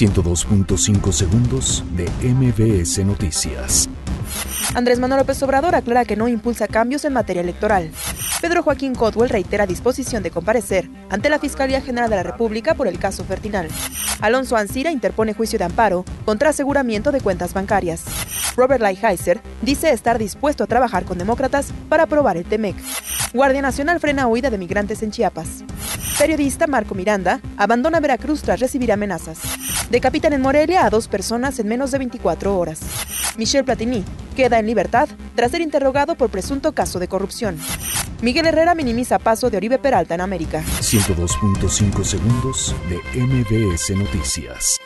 102.5 segundos de MBS Noticias. Andrés Manuel López Obrador aclara que no impulsa cambios en materia electoral. Pedro Joaquín Codwell reitera disposición de comparecer ante la Fiscalía General de la República por el caso Fertinal. Alonso Ancira interpone juicio de amparo contra aseguramiento de cuentas bancarias. Robert Lighthizer dice estar dispuesto a trabajar con demócratas para aprobar el TEMEC. Guardia Nacional frena huida de migrantes en Chiapas. Periodista Marco Miranda abandona Veracruz tras recibir amenazas. Decapitan en Morelia a dos personas en menos de 24 horas. Michel Platini queda en libertad tras ser interrogado por presunto caso de corrupción. Miguel Herrera minimiza paso de Oribe Peralta en América. 102.5 segundos de MBS Noticias.